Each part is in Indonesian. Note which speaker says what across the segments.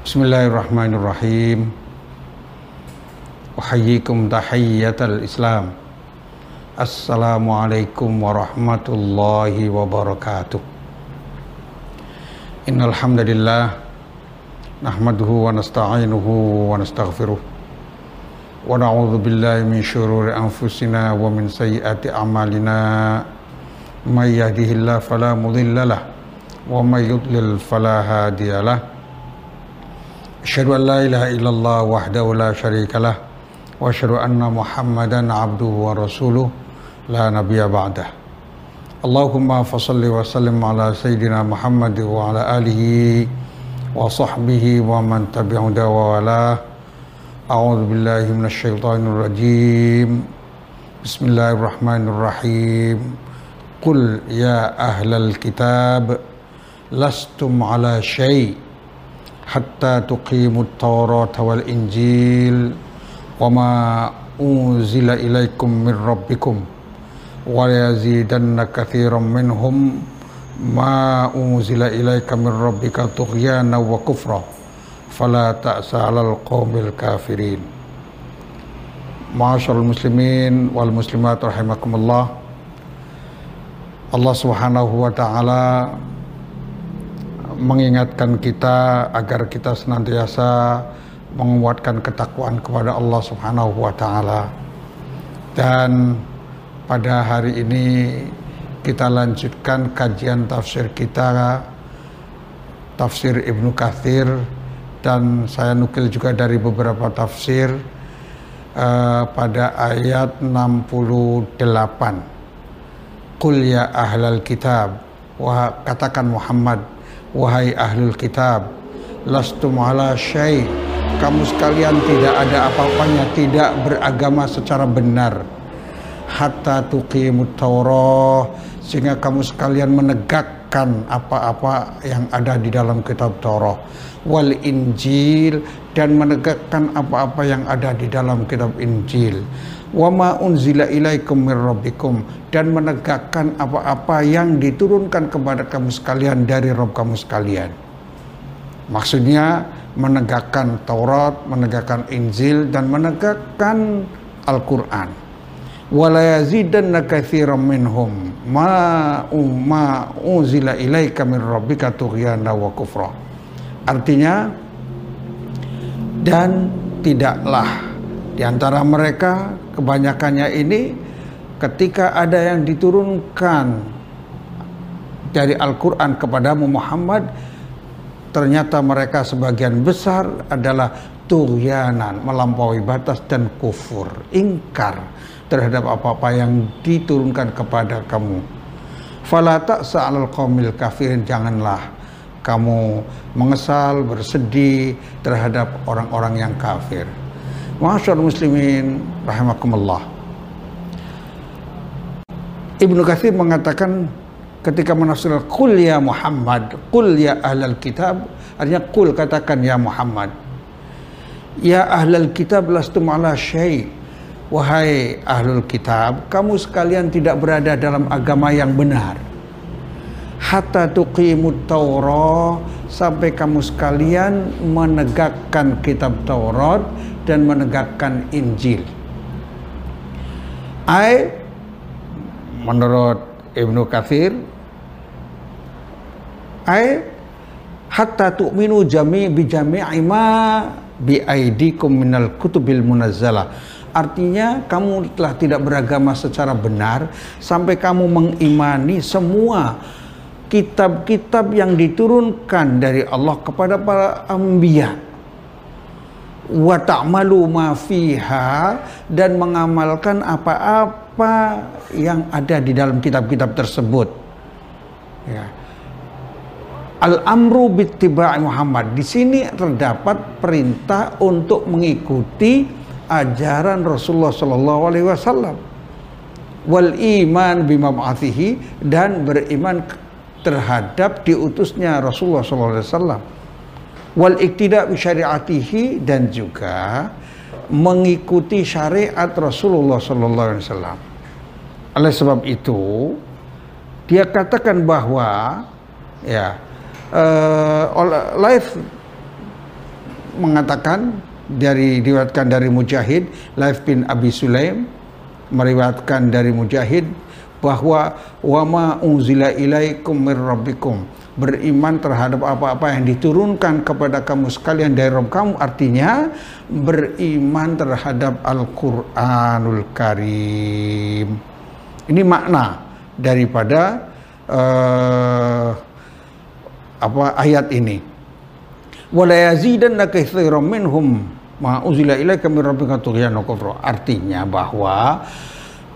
Speaker 1: Bismillahirrahmanirrahim. Uhayyikum tahiyyatal Islam. Assalamualaikum warahmatullahi wabarakatuh. Innal hamdalillah nahmaduhu wa nasta'inuhu wa nastaghfiruh. Wa na'udzu billahi min syururi anfusina wa min sayyiati a'malina. May yahdihillahu fala mudilla lahu wa may yudlil fala hadiyalah. أشهد أن لا إله إلا الله وحده لا شريك له وأشهد أن محمدا عبده ورسوله لا نبي بعده. اللهم فصل وسلم على سيدنا محمد وعلى آله وصحبه ومن تبع ووالاه أعوذ بالله من الشيطان الرجيم. بسم الله الرحمن الرحيم. قل يا أهل الكتاب لستم على شيء hatta tuqimut tawrat wal injil wa ma unzila ilaikum min rabbikum wa yazidanna katsiran minhum ma unzila ilaika min rabbika tughyana wa kufra fala ta'sa 'alal qaumil kafirin Ma'asyiral muslimin wal muslimat rahimakumullah Allah Subhanahu wa taala mengingatkan kita agar kita senantiasa menguatkan ketakwaan kepada Allah Subhanahu wa taala. Dan pada hari ini kita lanjutkan kajian tafsir kita tafsir Ibnu Katsir dan saya nukil juga dari beberapa tafsir uh, pada ayat 68. Qul ya ahlal kitab wah katakan Muhammad Wahai ahlul kitab, lastum ala syai. Kamu sekalian tidak ada apa-apanya, tidak beragama secara benar. Hatta tuqimut Taurah sehingga kamu sekalian menegakkan apa-apa yang ada di dalam kitab Taurat wal Injil dan menegakkan apa-apa yang ada di dalam kitab Injil wa ma unzila ilaikum mir rabbikum dan menegakkan apa-apa yang diturunkan kepada kamu sekalian dari Rabb kamu sekalian. Maksudnya menegakkan Taurat, menegakkan Injil dan menegakkan Al-Qur'an. Wala yazidanna katsiran minhum ma ma unzila ilaika min rabbika tughyana wa kufra. Artinya dan tidaklah di antara mereka kebanyakannya ini ketika ada yang diturunkan dari Al-Quran kepada Muhammad ternyata mereka sebagian besar adalah tughyanan, melampaui batas dan kufur, ingkar terhadap apa-apa yang diturunkan kepada kamu. Fala ta'sa 'alal kafirin, janganlah kamu mengesal, bersedih terhadap orang-orang yang kafir. Masyarakat muslimin rahimakumullah. Ibnu Katsir mengatakan ketika menafsirkan qul ya Muhammad, qul ya ahlal kitab, artinya qul katakan ya Muhammad. Ya ahlal kitab lastum ala syai. Wahai ahlul kitab, kamu sekalian tidak berada dalam agama yang benar. Hatta tuqimut Taurat sampai kamu sekalian menegakkan kitab Taurat dan menegakkan Injil. Ai menurut Ibnu Katsir ai hatta tu'minu jami bi jami'i ma bi aidikum minal kutubil munazzalah. Artinya kamu telah tidak beragama secara benar sampai kamu mengimani semua kitab-kitab yang diturunkan dari Allah kepada para anbiya wa ta'malu ma fiha dan mengamalkan apa-apa yang ada di dalam kitab-kitab tersebut. Ya. Al-amru bittiba'i Muhammad. Di sini terdapat perintah untuk mengikuti ajaran Rasulullah sallallahu alaihi wasallam. Wal iman bima dan beriman terhadap diutusnya Rasulullah wasallam wal iktida syariatihi dan juga mengikuti syariat Rasulullah wasallam. Oleh sebab itu dia katakan bahwa ya uh, life mengatakan dari diriwayatkan dari Mujahid, Laif bin Abi Sulaim meriwayatkan dari Mujahid bahwa wama unzila ilaikum mir rabbikum beriman terhadap apa-apa yang diturunkan kepada kamu sekalian dari Rabb kamu artinya beriman terhadap Al-Qur'anul Karim. Ini makna daripada uh, apa ayat ini. Wala yazidanna katsiran minhum ma uzila ilaika min rabbika tughyanan Artinya bahwa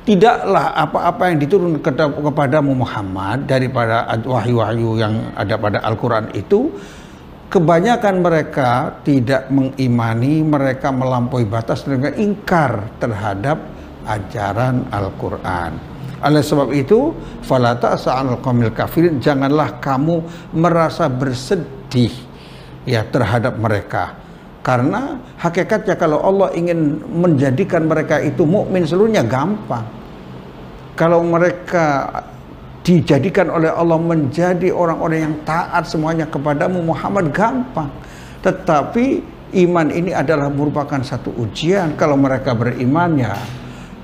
Speaker 1: tidaklah apa-apa yang diturunkan kepada Muhammad daripada wahyu-wahyu yang ada pada Al-Quran itu kebanyakan mereka tidak mengimani mereka melampaui batas dengan ingkar terhadap ajaran Al-Quran. Oleh sebab itu falata sa'al qamil kafirin janganlah kamu merasa bersedih ya terhadap mereka karena hakikatnya kalau Allah ingin menjadikan mereka itu mukmin seluruhnya gampang. Kalau mereka dijadikan oleh Allah menjadi orang-orang yang taat semuanya kepadamu Muhammad gampang. Tetapi iman ini adalah merupakan satu ujian kalau mereka beriman ya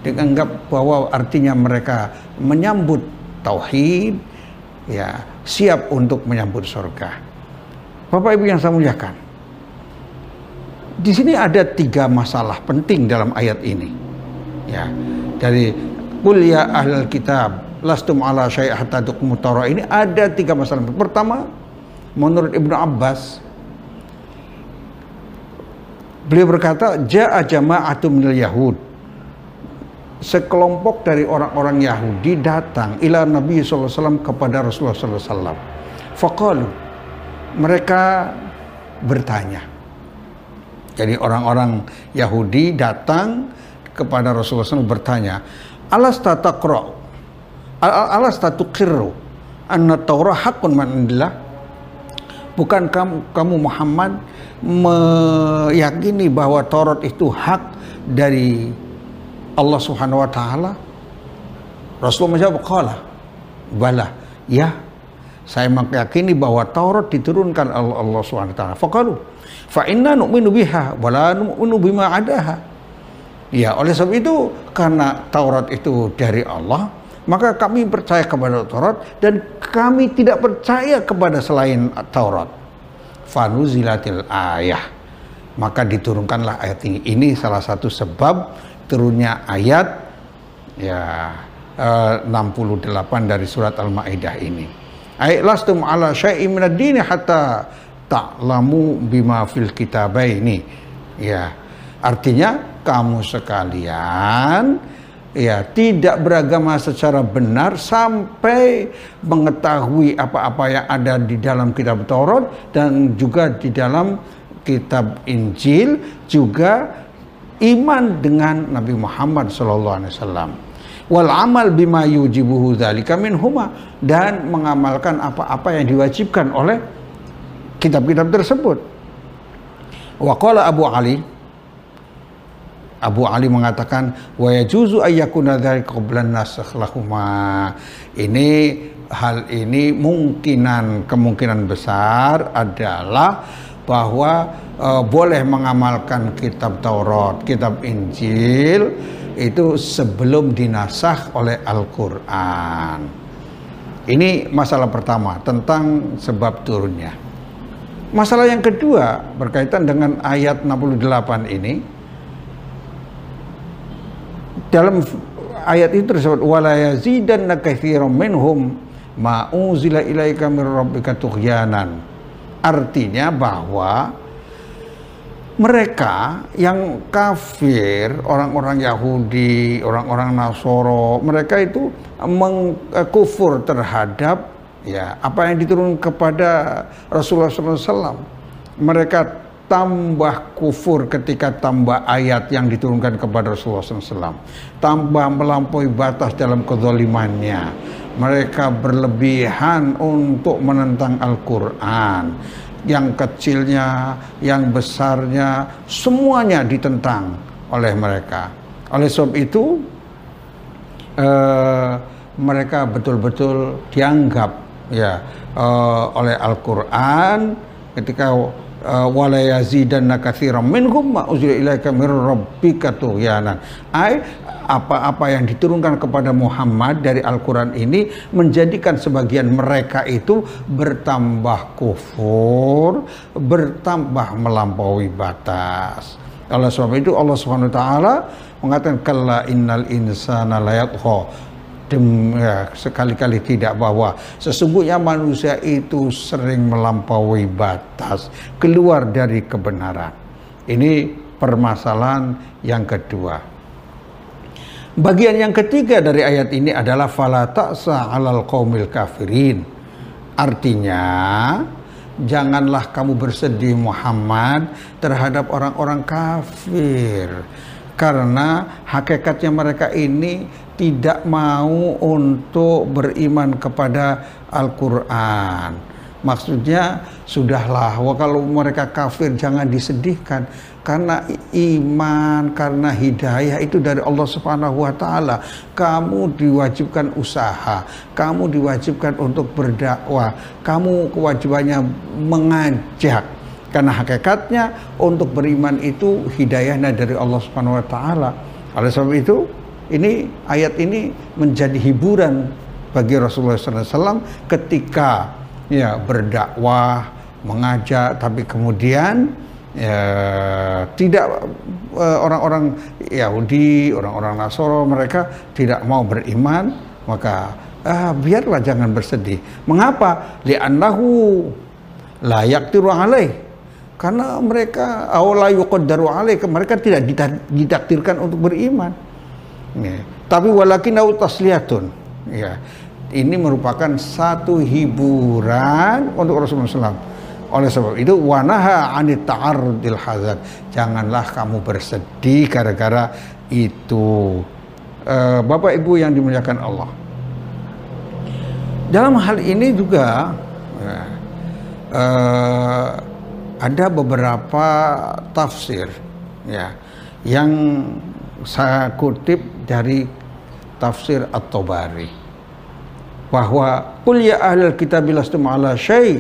Speaker 1: dianggap bahwa artinya mereka menyambut tauhid ya siap untuk menyambut surga. Bapak Ibu yang saya muliakan di sini ada tiga masalah penting dalam ayat ini. Ya, dari Qul ya ahlal kitab lastum ala syai' hatta ini ada tiga masalah. Pertama, menurut Ibnu Abbas beliau berkata ja'a jama'atu minal yahud sekelompok dari orang-orang Yahudi datang ila Nabi SAW kepada Rasulullah SAW. Faqalu mereka bertanya jadi orang-orang Yahudi datang kepada Rasulullah SAW bertanya, alas tatakro, alas tatukiru, anna Taurah hakun manillah. Bukan kamu, kamu Muhammad meyakini bahwa Taurat itu hak dari Allah Subhanahu wa taala? Rasulullah menjawab, "Qala." Bala. Ya, saya meyakini bahwa Taurat diturunkan oleh Allah Subhanahu wa taala. Fa inna nu'minu biha wa la nu'minu bima adaha. Ya oleh sebab itu karena Taurat itu dari Allah maka kami percaya kepada Taurat dan kami tidak percaya kepada selain Taurat. Fanuzilatil ayah. Maka diturunkanlah ayat ini. Ini salah satu sebab turunnya ayat ya eh, 68 dari surat Al-Maidah ini. Ayat lastum ala syai'in minad hatta ta'lamu bima fil kitabaini. Ya artinya kamu sekalian ya tidak beragama secara benar sampai mengetahui apa-apa yang ada di dalam kitab Taurat dan juga di dalam kitab Injil juga iman dengan Nabi Muhammad sallallahu alaihi wasallam. Wal amal bima yujibuhu dzalika minhuma dan mengamalkan apa-apa yang diwajibkan oleh kitab-kitab tersebut. Waqala Abu Ali Abu Ali mengatakan wa yajuzu ayyakuna dzalika qablan nasakh. Ini hal ini mungkinan kemungkinan besar adalah bahwa e, boleh mengamalkan kitab Taurat, kitab Injil itu sebelum dinasah oleh Al-Qur'an. Ini masalah pertama tentang sebab turunnya. Masalah yang kedua berkaitan dengan ayat 68 ini. Dalam ayat itu tersebut wala yazidanna katsiran minhum ma ilaika min rabbika tughyanan. Artinya bahwa mereka yang kafir, orang-orang Yahudi, orang-orang Nasoro, mereka itu mengkufur terhadap ya apa yang diturunkan kepada Rasulullah SAW mereka tambah kufur ketika tambah ayat yang diturunkan kepada Rasulullah SAW tambah melampaui batas dalam kezalimannya. Mereka berlebihan untuk menentang Al-Quran. Yang kecilnya, yang besarnya, semuanya ditentang oleh mereka. Oleh sebab itu, eh, mereka betul-betul dianggap ya uh, oleh Al-Qur'an ketika uh, wala yazidanna katsiran minhum ma uzila ilaika mir rabbika tughyanan ai apa-apa yang diturunkan kepada Muhammad dari Al-Quran ini menjadikan sebagian mereka itu bertambah kufur, bertambah melampaui batas. Oleh sebab itu Allah taala mengatakan kalla innal insana layatgha ya, sekali-kali tidak bahwa sesungguhnya manusia itu sering melampaui batas keluar dari kebenaran. Ini permasalahan yang kedua. Bagian yang ketiga dari ayat ini adalah fala ta'sa 'alal qaumil kafirin. Artinya, janganlah kamu bersedih Muhammad terhadap orang-orang kafir karena hakikatnya mereka ini tidak mau untuk beriman kepada Al-Quran. Maksudnya sudahlah, kalau mereka kafir jangan disedihkan karena iman, karena hidayah itu dari Allah Subhanahu wa taala. Kamu diwajibkan usaha, kamu diwajibkan untuk berdakwah, kamu kewajibannya mengajak. Karena hakikatnya untuk beriman itu hidayahnya dari Allah Subhanahu wa taala. Oleh sebab itu, ini ayat ini menjadi hiburan bagi Rasulullah SAW ketika ya berdakwah, mengajak, tapi kemudian ya, tidak eh, orang-orang Yahudi, orang-orang Nasoro mereka tidak mau beriman, maka ah, biarlah jangan bersedih. Mengapa? Li'annahu la yaqtiru alaih. Karena mereka awla alaih, mereka tidak ditakdirkan untuk beriman. Ya. Tapi walakin tasliyatun. Ya. Ini merupakan satu hiburan untuk Rasulullah SAW. Oleh sebab itu wanaha anit hazan. Janganlah kamu bersedih gara-gara itu. Uh, Bapak Ibu yang dimuliakan Allah. Dalam hal ini juga uh, ada beberapa tafsir ya yang saya kutip dari tafsir At-Tabari. Bahwa qul ya ahlal kitab lastum ala syai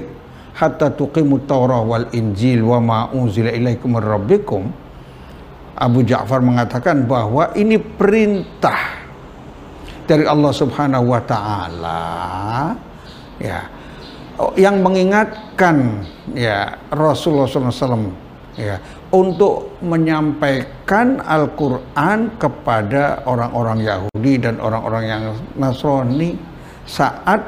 Speaker 1: hatta tuqimu Taurah wal Injil wa ma unzila ilaikum rabbikum. Abu Ja'far mengatakan bahwa ini perintah dari Allah Subhanahu wa taala ya. Yang mengingatkan ya Rasulullah SAW ya untuk menyampaikan Al-Quran kepada orang-orang Yahudi dan orang-orang yang Nasrani saat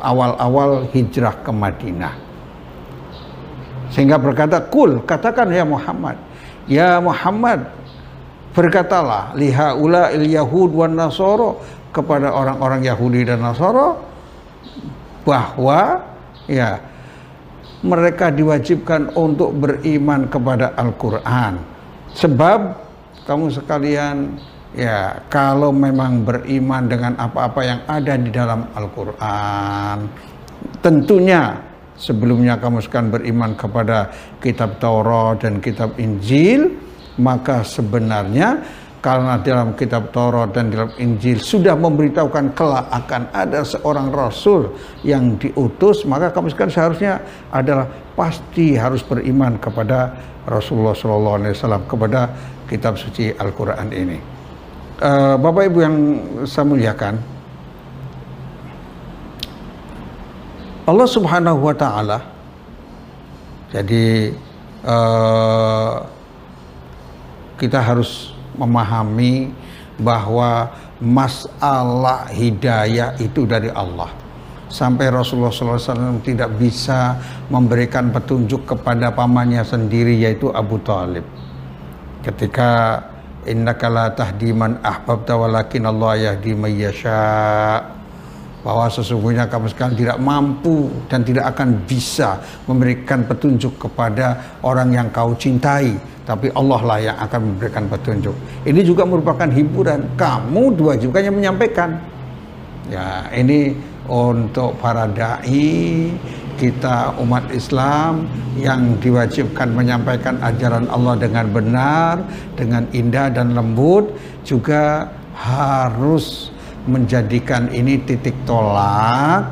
Speaker 1: awal-awal hijrah ke Madinah. Sehingga berkata, Kul, katakan ya Muhammad. Ya Muhammad, berkatalah, liha ula il Yahud wan Nasoro kepada orang-orang Yahudi dan Nasoro bahwa ya mereka diwajibkan untuk beriman kepada Al-Quran. Sebab kamu sekalian ya kalau memang beriman dengan apa-apa yang ada di dalam Al-Quran, tentunya sebelumnya kamu sekalian beriman kepada kitab Taurat dan kitab Injil, maka sebenarnya karena dalam kitab Taurat dan dalam Injil sudah memberitahukan kelak akan ada seorang rasul yang diutus maka kamu sekarang seharusnya adalah pasti harus beriman kepada Rasulullah SAW kepada kitab suci Al-Quran ini. Uh, Bapak Ibu yang saya muliakan Allah Subhanahu Wa Taala jadi uh, kita harus memahami bahwa masalah hidayah itu dari Allah. Sampai Rasulullah SAW tidak bisa memberikan petunjuk kepada pamannya sendiri yaitu Abu Talib. Ketika innaka la tahdi man ahbabta walakin Allah yahdi man yasha bahwa sesungguhnya kamu sekalian tidak mampu dan tidak akan bisa memberikan petunjuk kepada orang yang kau cintai tapi Allah lah yang akan memberikan petunjuk. Ini juga merupakan hiburan. Kamu diwajibkannya menyampaikan. Ya, ini untuk para dai kita umat Islam yang diwajibkan menyampaikan ajaran Allah dengan benar, dengan indah dan lembut juga harus menjadikan ini titik tolak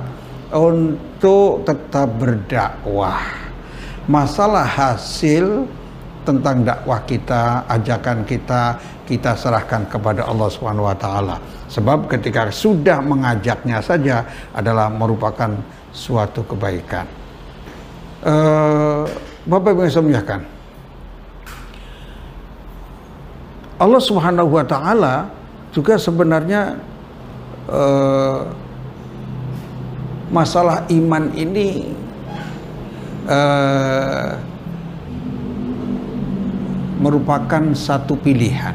Speaker 1: untuk tetap berdakwah masalah hasil tentang dakwah kita, ajakan kita, kita serahkan kepada Allah Subhanahu wa taala. Sebab ketika sudah mengajaknya saja adalah merupakan suatu kebaikan. Uh, Bapak Ibu yang saya. Allah Subhanahu wa taala juga sebenarnya uh, masalah iman ini uh, merupakan satu pilihan.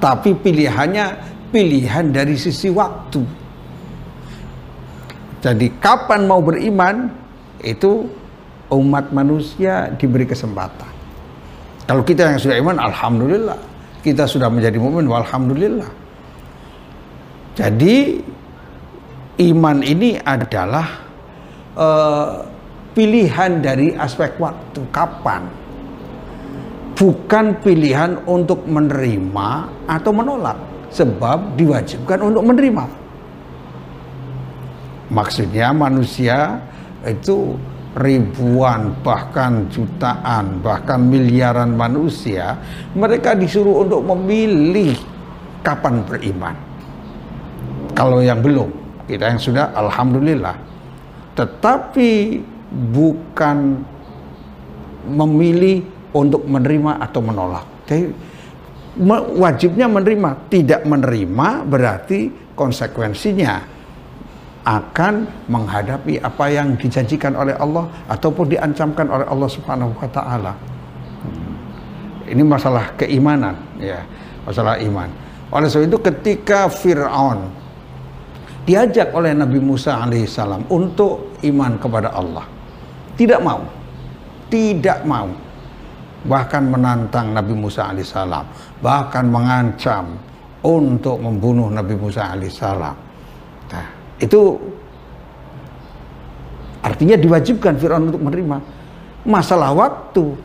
Speaker 1: Tapi pilihannya pilihan dari sisi waktu. Jadi kapan mau beriman itu umat manusia diberi kesempatan. Kalau kita yang sudah iman, alhamdulillah. Kita sudah menjadi mukmin, alhamdulillah. Jadi iman ini adalah uh, pilihan dari aspek waktu kapan bukan pilihan untuk menerima atau menolak sebab diwajibkan untuk menerima. Maksudnya manusia itu ribuan bahkan jutaan bahkan miliaran manusia mereka disuruh untuk memilih kapan beriman. Kalau yang belum kita yang sudah alhamdulillah. Tetapi bukan memilih untuk menerima atau menolak. Jadi wajibnya menerima, tidak menerima berarti konsekuensinya akan menghadapi apa yang dijanjikan oleh Allah ataupun diancamkan oleh Allah Subhanahu wa taala. Hmm. Ini masalah keimanan ya, masalah iman. Oleh sebab itu ketika Firaun diajak oleh Nabi Musa alaihissalam untuk iman kepada Allah tidak mau. Tidak mau. Bahkan menantang Nabi Musa alaihissalam. Bahkan mengancam untuk membunuh Nabi Musa alaihissalam. Nah, itu artinya diwajibkan Fir'aun untuk menerima. Masalah waktu.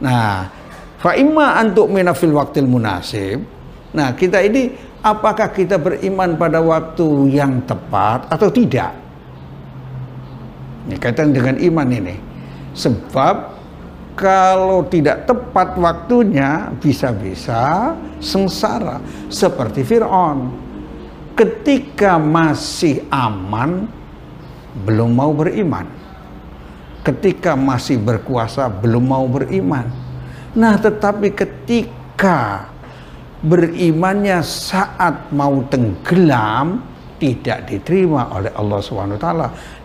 Speaker 1: Nah, fa'imma antuk minafil waktil munasib. Nah, kita ini apakah kita beriman pada waktu yang tepat atau tidak? Ini kaitan dengan iman ini. Sebab kalau tidak tepat waktunya bisa-bisa sengsara seperti Firaun. Ketika masih aman belum mau beriman. Ketika masih berkuasa belum mau beriman. Nah, tetapi ketika berimannya saat mau tenggelam tidak diterima oleh Allah SWT.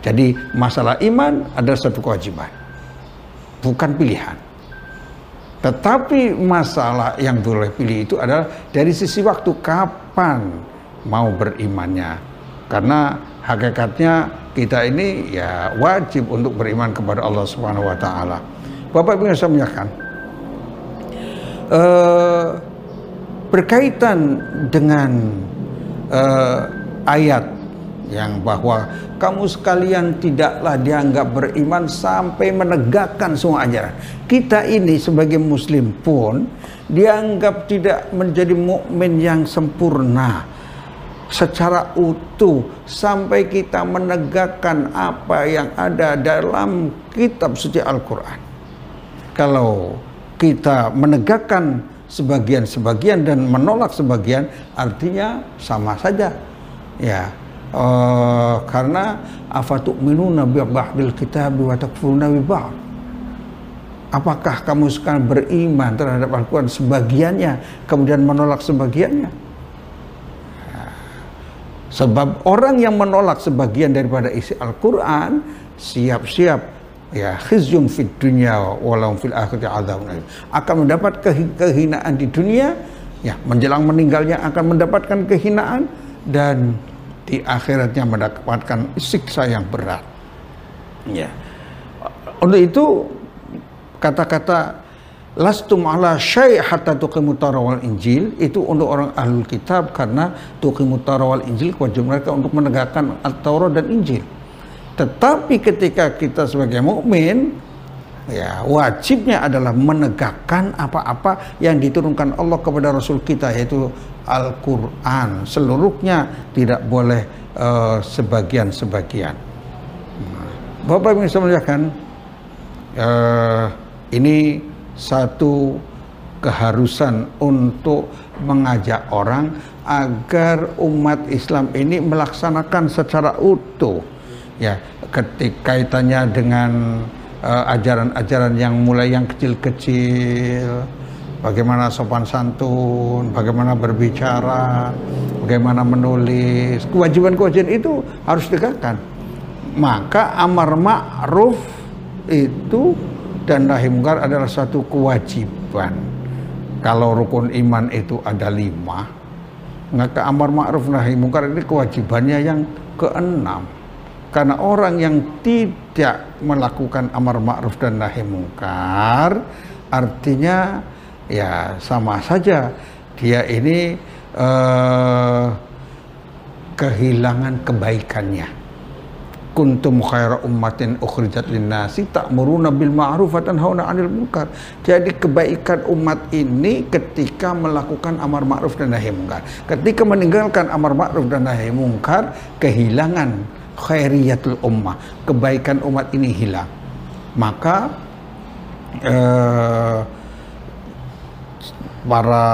Speaker 1: Jadi masalah iman adalah satu kewajiban, bukan pilihan. Tetapi masalah yang boleh pilih itu adalah dari sisi waktu kapan mau berimannya. Karena hakikatnya kita ini ya wajib untuk beriman kepada Allah Subhanahu wa taala. Bapak Ibu yang saya muliakan. Uh, berkaitan dengan uh, ayat yang bahwa kamu sekalian tidaklah dianggap beriman sampai menegakkan semua ajaran. Kita ini sebagai muslim pun dianggap tidak menjadi mukmin yang sempurna secara utuh sampai kita menegakkan apa yang ada dalam kitab suci Al-Qur'an. Kalau kita menegakkan sebagian-sebagian dan menolak sebagian artinya sama saja ya uh, karena afatu'minuna bi ba'dil kitab wa takfuruna bi ba'd Apakah kamu sekarang beriman terhadap Al-Quran sebagiannya kemudian menolak sebagiannya? Sebab orang yang menolak sebagian daripada isi Al-Quran siap-siap ya khizyun fid dunya walau fil akhirati akan mendapat kehinaan di dunia ya menjelang meninggalnya akan mendapatkan kehinaan dan di akhiratnya mendapatkan siksa yang berat. Ya. Untuk itu kata-kata lastum ala syai' hatta tuqimu wal injil itu untuk orang ahlul kitab karena tuqimu wal injil kewajiban mereka untuk menegakkan at-taurat dan injil. Tetapi ketika kita sebagai mukmin ya wajibnya adalah menegakkan apa-apa yang diturunkan Allah kepada Rasul kita yaitu Al-Quran seluruhnya tidak boleh uh, sebagian-sebagian. Bapak yang saya muliakan, eh, ini satu keharusan untuk mengajak orang agar umat Islam ini melaksanakan secara utuh ya ketika kaitannya dengan ajaran-ajaran uh, yang mulai yang kecil-kecil bagaimana sopan santun bagaimana berbicara bagaimana menulis. Kewajiban-kewajiban itu harus ditegakkan maka amar ma'ruf itu dan nahi mungkar adalah satu kewajiban. Kalau rukun iman itu ada lima maka amar ma'ruf nahi mungkar ini kewajibannya yang keenam karena orang yang tidak melakukan amar ma'ruf dan nahi mungkar artinya ya sama saja dia ini uh, kehilangan kebaikannya kuntum khaira ummatin ukhrijat linnasi ta'muruna bil ma'ruf wa tanhauna 'anil munkar. Jadi kebaikan umat ini ketika melakukan amar ma'ruf dan nahi munkar. Ketika meninggalkan amar ma'ruf dan nahi munkar, kehilangan khairiyatul ummah. Kebaikan umat ini hilang. Maka eh, para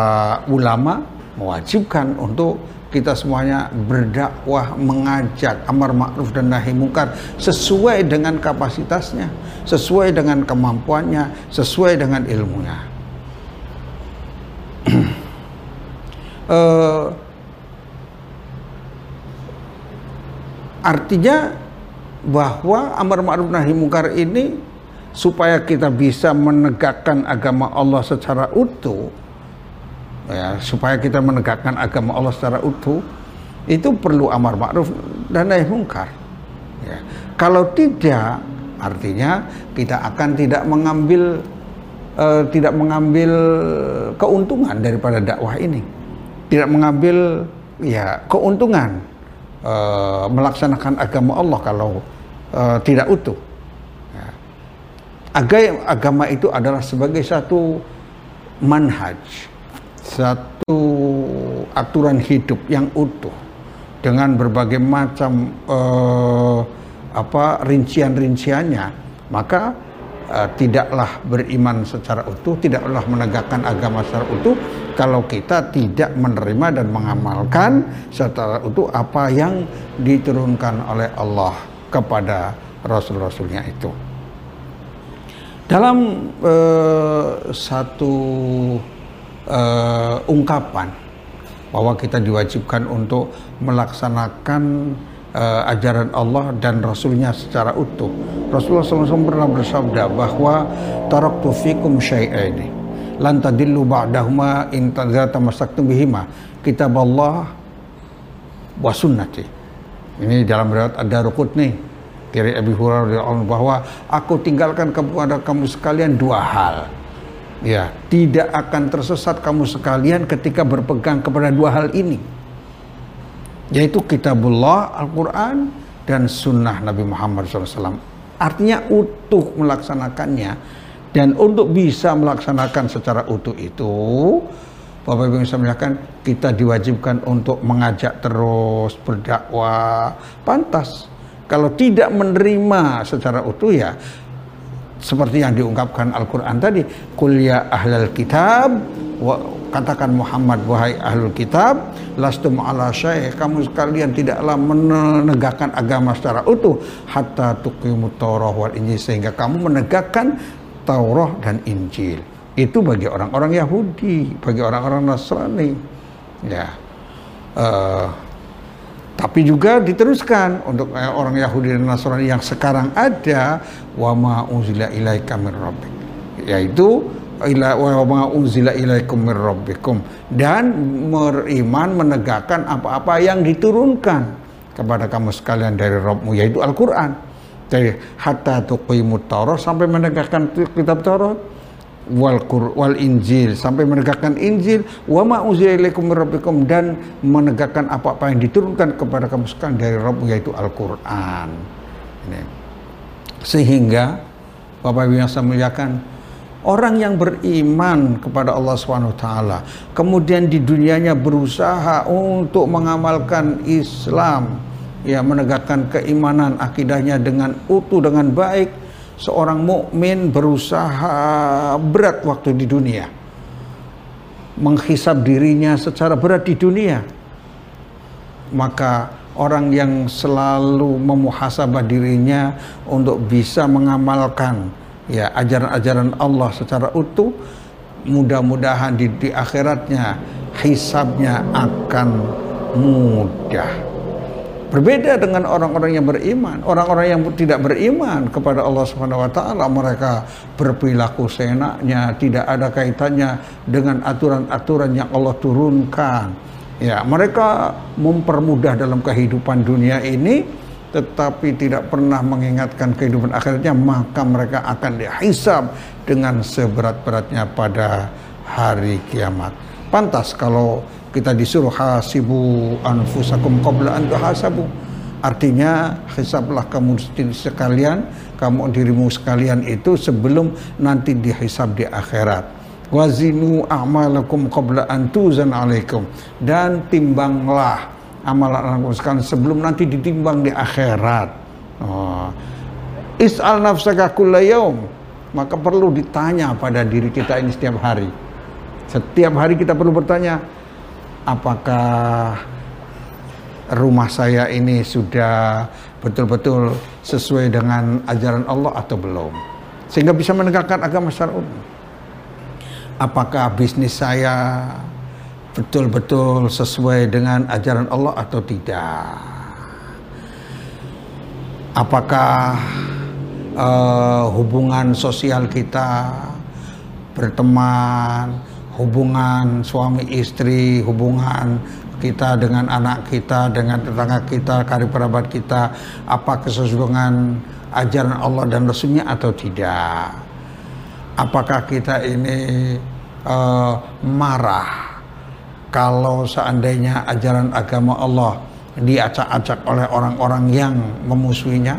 Speaker 1: ulama mewajibkan untuk kita semuanya berdakwah, mengajak amar ma'ruf dan nahi mungkar sesuai dengan kapasitasnya, sesuai dengan kemampuannya, sesuai dengan ilmunya. uh, artinya bahwa amar ma'ruf nahi mungkar ini supaya kita bisa menegakkan agama Allah secara utuh ya supaya kita menegakkan agama Allah secara utuh itu perlu amar ma'ruf dan nahi mungkar ya. kalau tidak artinya kita akan tidak mengambil uh, tidak mengambil keuntungan daripada dakwah ini tidak mengambil ya keuntungan uh, melaksanakan agama Allah kalau uh, tidak utuh ya. agama itu adalah sebagai satu manhaj satu aturan hidup yang utuh dengan berbagai macam uh, apa rincian-rinciannya maka uh, tidaklah beriman secara utuh tidaklah menegakkan agama secara utuh kalau kita tidak menerima dan mengamalkan secara utuh apa yang diturunkan oleh Allah kepada rasul-rasulnya itu. Dalam uh, satu uh, ungkapan bahwa kita diwajibkan untuk melaksanakan uh, ajaran Allah dan Rasulnya secara utuh. Rasulullah SAW pernah bersabda bahwa taraktu fikum syai'aini lan tadillu ba'dahuma in tadzata masaktum bihima kitab Allah wa sunnati. Ini dalam riwayat ada rukut nih dari Abi Hurairah bahwa aku tinggalkan kepada kamu sekalian dua hal ya tidak akan tersesat kamu sekalian ketika berpegang kepada dua hal ini yaitu kitabullah Al-Quran dan sunnah Nabi Muhammad SAW artinya utuh melaksanakannya. Dan untuk bisa melaksanakan secara utuh itu Bapak Ibu bisa melihatkan kita diwajibkan untuk mengajak terus berdakwah. Pantas. Kalau tidak menerima secara utuh ya seperti yang diungkapkan Al-Quran tadi kuliah ahlal kitab katakan Muhammad wahai ahlul kitab lastum ala syai kamu sekalian tidaklah menegakkan agama secara utuh hatta tuqimut Taurah wal Injil sehingga kamu menegakkan Taurat dan Injil. Itu bagi orang-orang Yahudi bagi orang-orang Nasrani. Ya. Uh, tapi juga diteruskan untuk orang Yahudi dan Nasrani yang sekarang ada wa ma unzila ilaika min rabbik. Yaitu ila wa unzila ilaikum min rabbikum dan beriman menegakkan apa-apa yang diturunkan kepada kamu sekalian dari Rabbmu yaitu Al-Qur'an. Dari hatta tuqimut Taurat sampai menegakkan kitab Taurat wal wal Injil sampai menegakkan Injil wa ma rabbikum dan menegakkan apa-apa yang diturunkan kepada kamu sekalian dari Rabb yaitu Al-Qur'an. Sehingga Bapak Ibu yang saya muliakan orang yang beriman kepada Allah SWT kemudian di dunianya berusaha untuk mengamalkan Islam ya menegakkan keimanan akidahnya dengan utuh dengan baik seorang mukmin berusaha berat waktu di dunia. Menghisap dirinya secara berat di dunia. Maka orang yang selalu memuhasabah dirinya untuk bisa mengamalkan ya ajaran-ajaran Allah secara utuh mudah-mudahan di, di akhiratnya hisabnya akan mudah Berbeda dengan orang-orang yang beriman. Orang-orang yang tidak beriman kepada Allah Subhanahu wa taala, mereka berperilaku seenaknya, tidak ada kaitannya dengan aturan-aturan yang Allah turunkan. Ya, mereka mempermudah dalam kehidupan dunia ini tetapi tidak pernah mengingatkan kehidupan akhirnya maka mereka akan dihisab dengan seberat-beratnya pada hari kiamat. Pantas kalau kita disuruh hasibu anfusakum qabla an tuhasabu. Artinya hisablah kamu sekalian, kamu dirimu sekalian itu sebelum nanti dihisab di akhirat. Wazinu a'malakum qabla an tuzan alaikum dan timbanglah amalan sekalian sebelum nanti ditimbang di akhirat. Oh. Is'al nafsaka. Maka perlu ditanya pada diri kita ini setiap hari. Setiap hari kita perlu bertanya, apakah rumah saya ini sudah betul-betul sesuai dengan ajaran Allah atau belum sehingga bisa menegakkan agama syar'un apakah bisnis saya betul-betul sesuai dengan ajaran Allah atau tidak apakah uh, hubungan sosial kita berteman hubungan suami istri, hubungan kita dengan anak kita, dengan tetangga kita, karib kerabat kita, apa kesesuaian ajaran Allah dan Rasulnya atau tidak? Apakah kita ini uh, marah kalau seandainya ajaran agama Allah diacak-acak oleh orang-orang yang memusuhinya?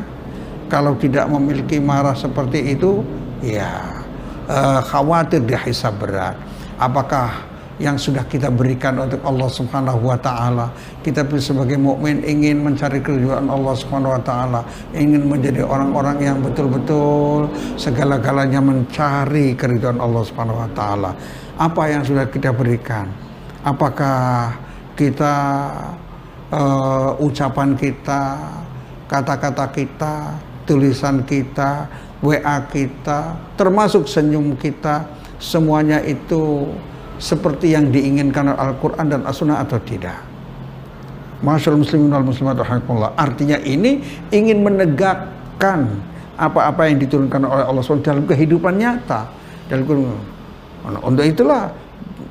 Speaker 1: Kalau tidak memiliki marah seperti itu, ya uh, khawatir dihisab berat apakah yang sudah kita berikan untuk Allah Subhanahu wa taala. Kita sebagai mukmin ingin mencari keridhaan Allah Subhanahu wa taala, ingin menjadi orang-orang yang betul-betul segala-galanya mencari keridhaan Allah Subhanahu wa taala. Apa yang sudah kita berikan? Apakah kita uh, ucapan kita, kata-kata kita, tulisan kita, WA kita, termasuk senyum kita, semuanya itu seperti yang diinginkan Al-Quran dan As-Sunnah atau tidak. Masyaallah muslimin wal muslimat Artinya ini ingin menegakkan apa-apa yang diturunkan oleh Allah SWT dalam kehidupan nyata. Dalam untuk itulah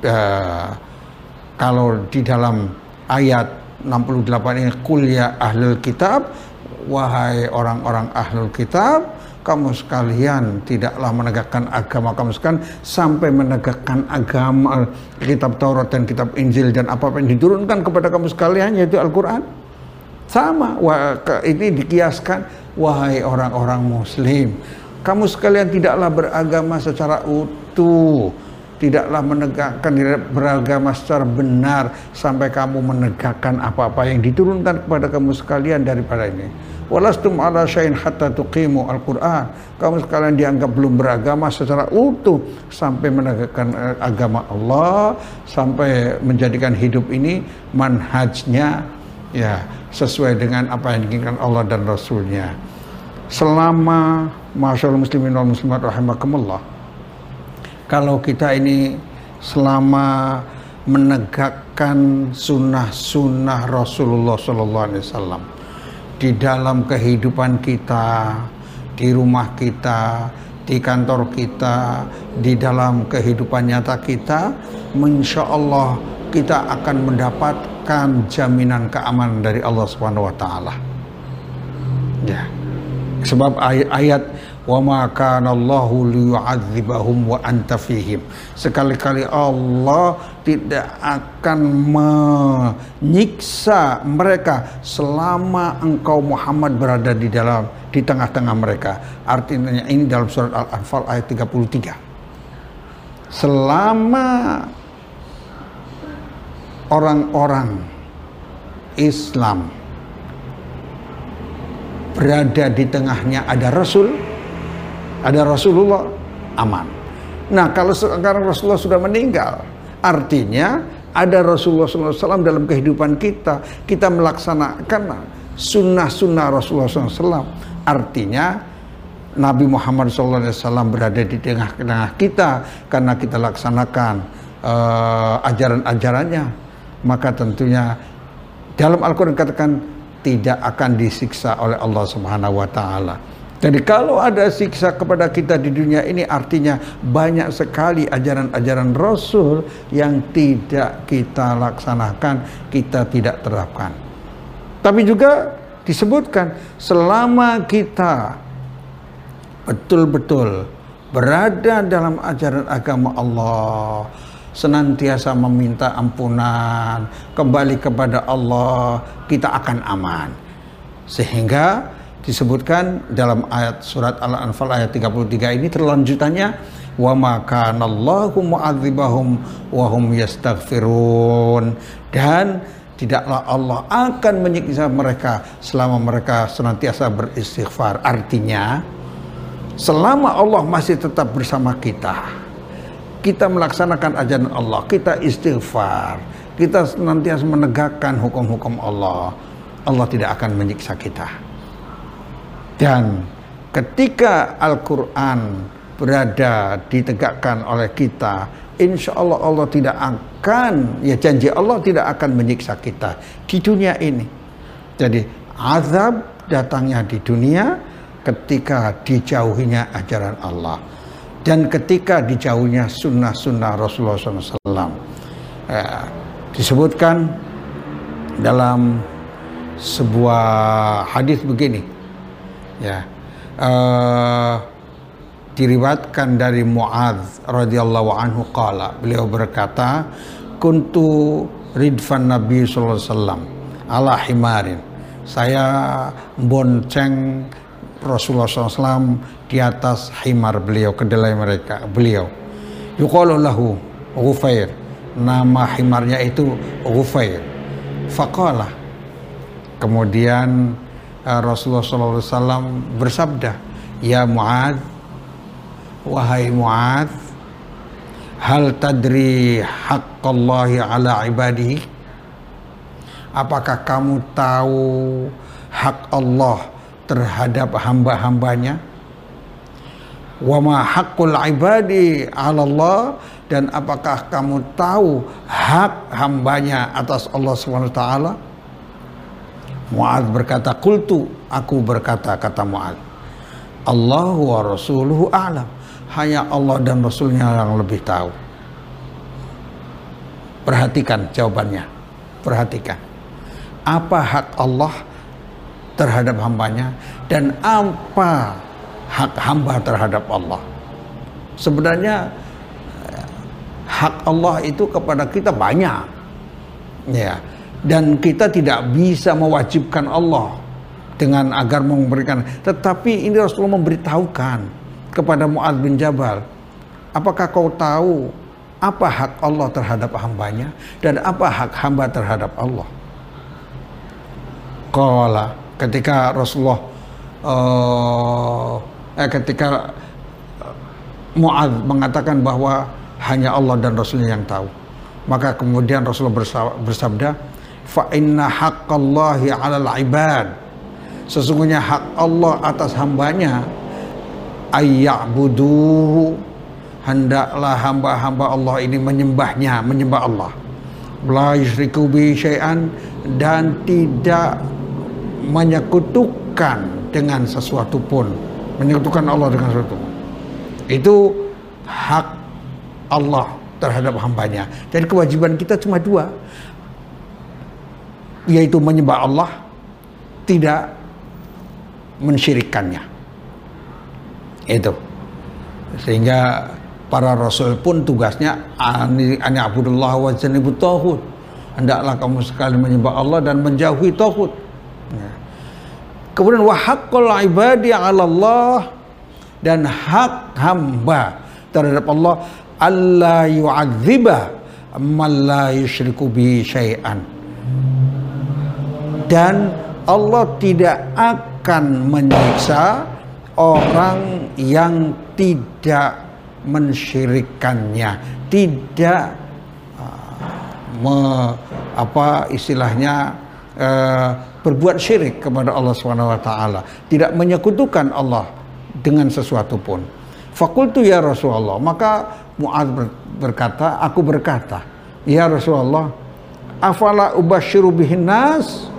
Speaker 1: uh, kalau di dalam ayat 68 ini kuliah ahlul kitab wahai orang-orang ahlul kitab kamu sekalian tidaklah menegakkan agama kamu sekalian sampai menegakkan agama kitab Taurat dan kitab Injil dan apa yang diturunkan kepada kamu sekalian yaitu Al-Quran. Sama ini dikiaskan wahai orang-orang muslim kamu sekalian tidaklah beragama secara utuh tidaklah menegakkan beragama secara benar sampai kamu menegakkan apa-apa yang diturunkan kepada kamu sekalian daripada ini walastum ala syai'in hatta tuqimu al-Qur'an. Kamu sekalian dianggap belum beragama secara utuh sampai menegakkan eh, agama Allah, sampai menjadikan hidup ini manhajnya ya sesuai dengan apa yang diinginkan Allah dan Rasulnya. Selama masyaallah muslimin wal muslimat rahimakumullah. Kalau kita ini selama menegakkan sunnah-sunnah Rasulullah Sallallahu Alaihi Wasallam di dalam kehidupan kita, di rumah kita, di kantor kita, di dalam kehidupan nyata kita, insya Allah kita akan mendapatkan jaminan keamanan dari Allah Subhanahu wa taala. Ya. Sebab ayat, wa ma kana Allahu liyu'adzibahum wa anta fihim. Sekali-kali Allah tidak akan menyiksa mereka selama engkau Muhammad berada di dalam di tengah-tengah mereka. Artinya ini dalam surat Al-Anfal ayat 33. Selama orang-orang Islam berada di tengahnya ada Rasul ada Rasulullah aman. Nah kalau sekarang Rasulullah sudah meninggal, artinya ada Rasulullah SAW dalam kehidupan kita, kita melaksanakan sunnah-sunnah Rasulullah SAW. Artinya Nabi Muhammad SAW berada di tengah-tengah kita karena kita laksanakan uh, ajaran-ajarannya. Maka tentunya dalam Al-Quran katakan tidak akan disiksa oleh Allah Subhanahu wa taala. Jadi kalau ada siksa kepada kita di dunia ini artinya banyak sekali ajaran-ajaran Rasul yang tidak kita laksanakan, kita tidak terapkan. Tapi juga disebutkan selama kita betul-betul berada dalam ajaran agama Allah, senantiasa meminta ampunan, kembali kepada Allah, kita akan aman. Sehingga disebutkan dalam ayat surat Al-Anfal ayat 33 ini terlanjutannya wa ma kanallahu mu'adzibahum wa hum yastaghfirun dan tidaklah Allah akan menyiksa mereka selama mereka senantiasa beristighfar artinya selama Allah masih tetap bersama kita kita melaksanakan ajaran Allah kita istighfar kita senantiasa menegakkan hukum-hukum Allah Allah tidak akan menyiksa kita dan ketika Al-Quran berada ditegakkan oleh kita, insya Allah Allah tidak akan, ya janji Allah tidak akan menyiksa kita di dunia ini. Jadi azab datangnya di dunia ketika dijauhinya ajaran Allah dan ketika dijauhinya sunnah-sunnah Rasulullah SAW. Eh, disebutkan dalam sebuah hadis begini ya uh, diriwatkan dari Muadz radhiyallahu anhu qala beliau berkata kuntu ridfan Nabi sallallahu alaihi wasallam ala himarin saya bonceng Rasulullah SAW di atas himar beliau kedelai mereka beliau yuqalu lahu Ghufair nama himarnya itu Ghufair faqala kemudian Eh, Rasulullah SAW bersabda, Ya Mu'ad, wahai Mu'ad, hal tadri haqqallahi ala ibadihi? Apakah kamu tahu hak Allah terhadap hamba-hambanya? Wa ma haqqul ibadi ala Allah dan apakah kamu tahu hak hambanya atas Allah SWT? Mu'ad berkata, Kultu, aku berkata, kata Mu'ad. Allah wa Rasuluhu a'lam. Hanya Allah dan Rasulnya yang lebih tahu. Perhatikan jawabannya. Perhatikan. Apa hak Allah terhadap hambanya dan apa hak hamba terhadap Allah. Sebenarnya hak Allah itu kepada kita banyak. Ya dan kita tidak bisa mewajibkan Allah dengan agar memberikan tetapi ini Rasulullah memberitahukan kepada Mu'ad bin Jabal apakah kau tahu apa hak Allah terhadap hambanya dan apa hak hamba terhadap Allah Kala ketika Rasulullah uh, eh, ketika Mu'ad mengatakan bahwa hanya Allah dan Rasulnya yang tahu. Maka kemudian Rasulullah bersabda fa inna haqqallahi 'alal ibad. Sesungguhnya hak Allah atas hambanya ayya'buduhu. Hendaklah hamba-hamba Allah ini menyembahnya menyembah Allah. La yusyriku syai'an. Dan tidak menyekutukan dengan sesuatu pun menyekutukan Allah dengan sesuatu. Itu hak Allah terhadap hambanya. Jadi kewajiban kita cuma dua. Yaitu menyembah Allah tidak mensyirikannya itu. Sehingga para rasul pun tugasnya ani abdullah wa janibut hendaklah kamu sekali menyembah Allah dan menjauhi tauhid. Ya. Kemudian wa haqqul ibadi 'ala Allah dan hak hamba terhadap Allah Allah yu'adziba man la yusyriku bi syai'an. Dan Allah tidak akan menyiksa orang yang tidak mensyirikannya, tidak uh, me, apa istilahnya uh, berbuat syirik kepada Allah taala, tidak menyekutukan Allah dengan sesuatu pun. Fakultu ya Rasulullah, maka Mu'ad berkata, aku berkata, ya Rasulullah, afala ubasyiru bihin nas?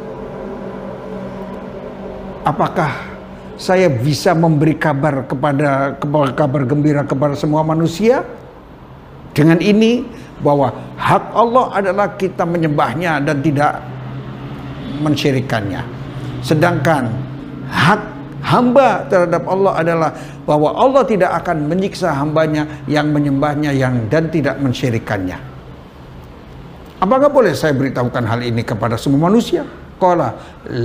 Speaker 1: Apakah saya bisa memberi kabar kepada kabar gembira kepada semua manusia dengan ini bahwa hak Allah adalah kita menyembahnya dan tidak mensyirikannya. Sedangkan hak hamba terhadap Allah adalah bahwa Allah tidak akan menyiksa hambanya yang menyembahnya yang dan tidak mensyirikannya. Apakah boleh saya beritahukan hal ini kepada semua manusia? qala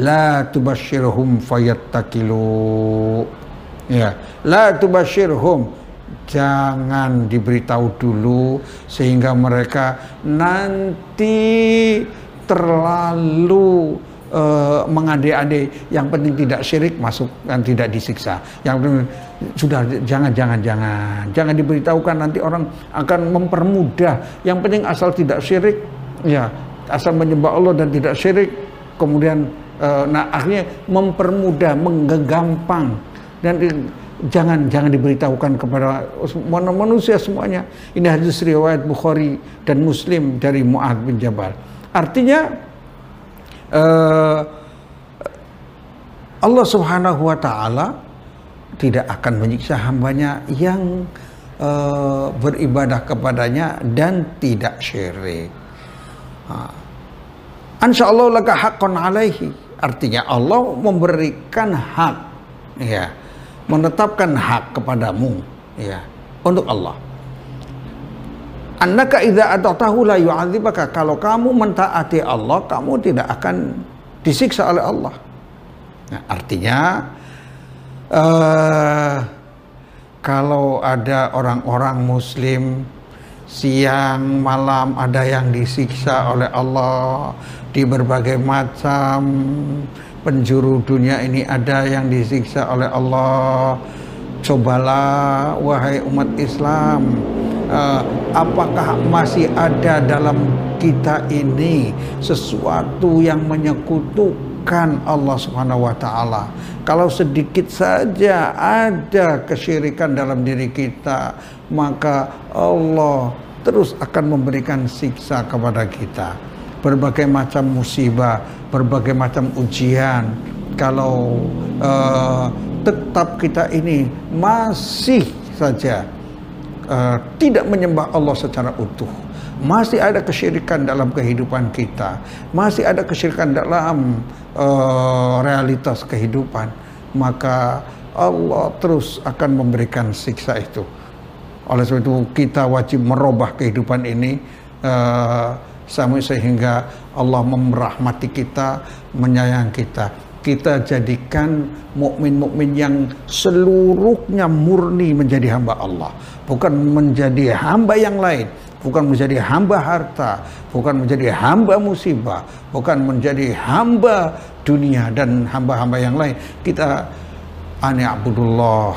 Speaker 1: la tubashshirhum fayattakilu ya la tubashshirhum jangan diberitahu dulu sehingga mereka nanti terlalu uh, mengade-ade yang penting tidak syirik masuk dan tidak disiksa. Yang sudah jangan jangan jangan. Jangan diberitahukan nanti orang akan mempermudah. Yang penting asal tidak syirik ya asal menyembah Allah dan tidak syirik kemudian uh, nah akhirnya mempermudah menggampang. Dan jangan jangan diberitahukan kepada manusia semuanya. Ini hadis riwayat Bukhari dan Muslim dari Muad bin Jabal artinya uh, Allah Subhanahu wa taala tidak akan menyiksa hambanya yang uh, beribadah kepadanya dan tidak syirik. Insya Allah laka haqqan alaihi. Artinya Allah memberikan hak ya, menetapkan hak kepadamu ya untuk Allah. Annaka idza atatahu la yu'adzibaka. Kalau kamu mentaati Allah, kamu tidak akan disiksa oleh Allah. Nah, artinya uh, kalau ada orang-orang muslim siang malam ada yang disiksa oleh Allah di berbagai macam penjuru dunia ini ada yang disiksa oleh Allah cobalah wahai umat Islam uh, apakah masih ada dalam kita ini sesuatu yang menyekutukan Allah Subhanahu wa taala kalau sedikit saja ada kesyirikan dalam diri kita maka Allah terus akan memberikan siksa kepada kita berbagai macam musibah, berbagai macam ujian. Kalau uh, tetap kita ini masih saja uh, tidak menyembah Allah secara utuh, masih ada kesyirikan dalam kehidupan kita, masih ada kesyirikan dalam uh, realitas kehidupan, maka Allah terus akan memberikan siksa itu. Oleh sebab itu kita wajib merubah kehidupan ini. Uh, sehingga Allah merahmati kita, menyayang kita. Kita jadikan mukmin-mukmin yang seluruhnya murni menjadi hamba Allah, bukan menjadi hamba yang lain, bukan menjadi hamba harta, bukan menjadi hamba musibah, bukan menjadi hamba dunia dan hamba-hamba yang lain. Kita ane abdullah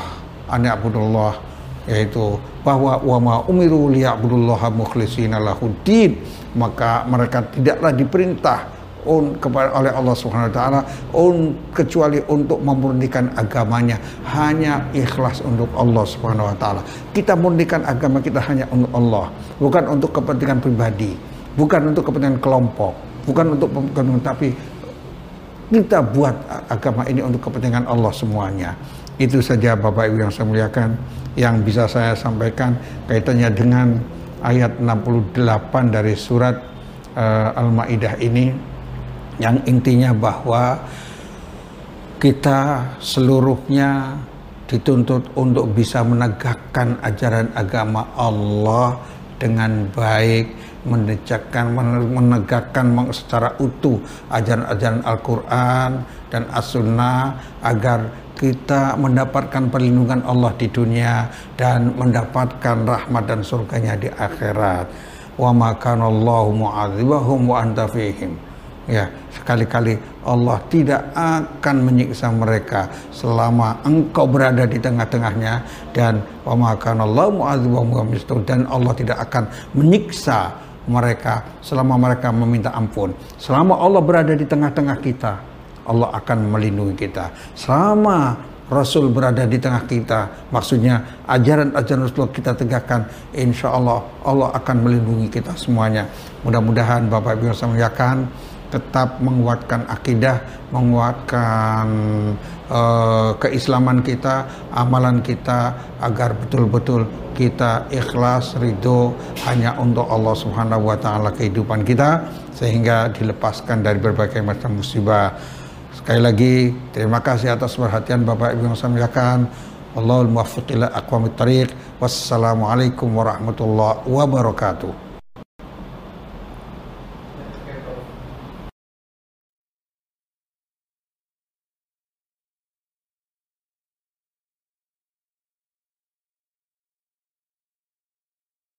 Speaker 1: yaitu bahwa wama umiru liya'budullaha mukhlishina lahuddin maka mereka tidaklah diperintah un, kepada oleh Allah Subhanahu wa taala un, kecuali untuk memurnikan agamanya hanya ikhlas untuk Allah Subhanahu wa taala. Kita murnikan agama kita hanya untuk Allah, bukan untuk kepentingan pribadi, bukan untuk kepentingan kelompok, bukan untuk kepentingan tapi kita buat agama ini untuk kepentingan Allah semuanya. Itu saja Bapak Ibu yang saya muliakan yang bisa saya sampaikan kaitannya dengan ayat 68 dari surat uh, Al-Maidah ini yang intinya bahwa kita seluruhnya dituntut untuk bisa menegakkan ajaran agama Allah dengan baik, menegakkan menegakkan secara utuh ajaran-ajaran Al-Qur'an dan As-Sunnah agar kita mendapatkan perlindungan Allah di dunia dan mendapatkan rahmat dan surganya di akhirat. Wa makanallahu mu'adzibahum wa anta. Ya sekali-kali Allah tidak akan menyiksa mereka selama engkau berada di tengah-tengahnya. Dan dan Allah tidak akan menyiksa mereka selama mereka meminta ampun. Selama Allah berada di tengah-tengah kita Allah akan melindungi kita. Selama Rasul berada di tengah kita maksudnya ajaran-ajaran Rasul kita tegakkan insya Allah Allah akan melindungi kita semuanya. Mudah-mudahan Bapak Ibu yang tetap menguatkan akidah, menguatkan uh, keislaman kita, amalan kita agar betul-betul kita ikhlas, ridho hanya untuk Allah Subhanahu wa taala kehidupan kita sehingga dilepaskan dari berbagai macam musibah. Sekali lagi terima kasih atas perhatian Bapak Ibu yang saya muliakan. Allahul muwaffiq ila aqwamit thariq. Wassalamualaikum warahmatullahi wabarakatuh.